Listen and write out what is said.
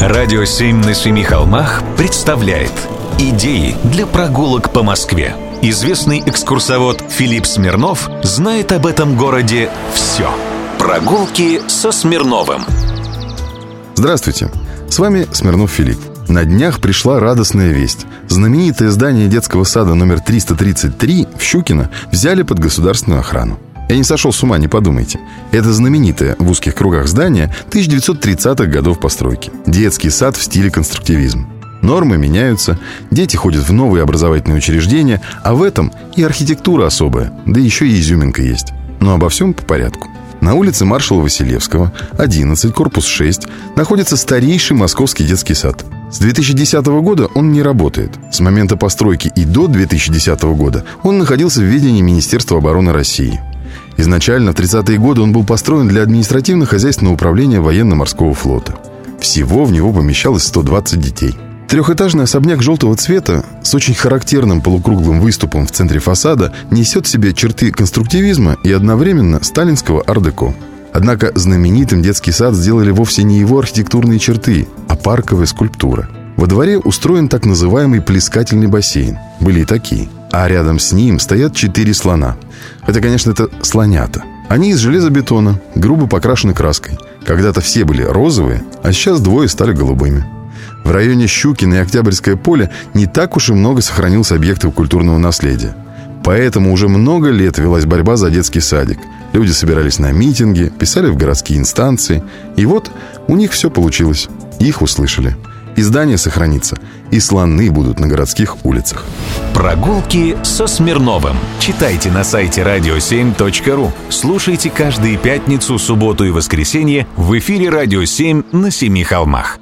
Радио «Семь на семи холмах» представляет Идеи для прогулок по Москве. Известный экскурсовод Филипп Смирнов знает об этом городе все. Прогулки со Смирновым. Здравствуйте, с вами Смирнов Филипп. На днях пришла радостная весть. Знаменитое здание детского сада номер 333 в Щукино взяли под государственную охрану. Я не сошел с ума, не подумайте. Это знаменитое в узких кругах здание 1930-х годов постройки. Детский сад в стиле конструктивизм. Нормы меняются, дети ходят в новые образовательные учреждения, а в этом и архитектура особая, да еще и изюминка есть. Но обо всем по порядку. На улице маршала Василевского, 11, корпус 6, находится старейший московский детский сад. С 2010 года он не работает. С момента постройки и до 2010 года он находился в ведении Министерства обороны России. Изначально в 30-е годы он был построен для административно-хозяйственного управления военно-морского флота. Всего в него помещалось 120 детей. Трехэтажный особняк желтого цвета с очень характерным полукруглым выступом в центре фасада несет в себе черты конструктивизма и одновременно сталинского ар-деко. Однако знаменитым детский сад сделали вовсе не его архитектурные черты, а парковая скульптура. Во дворе устроен так называемый плескательный бассейн. Были и такие. А рядом с ним стоят четыре слона. Хотя, конечно, это слонята. Они из железобетона, грубо покрашены краской. Когда-то все были розовые, а сейчас двое стали голубыми. В районе Щукина и Октябрьское поле не так уж и много сохранилось объектов культурного наследия. Поэтому уже много лет велась борьба за детский садик. Люди собирались на митинги, писали в городские инстанции. И вот у них все получилось. Их услышали. И здание сохранится, и слоны будут на городских улицах. Прогулки со Смирновым. Читайте на сайте radio7.ru. Слушайте каждые пятницу, субботу и воскресенье в эфире «Радио 7» на Семи холмах.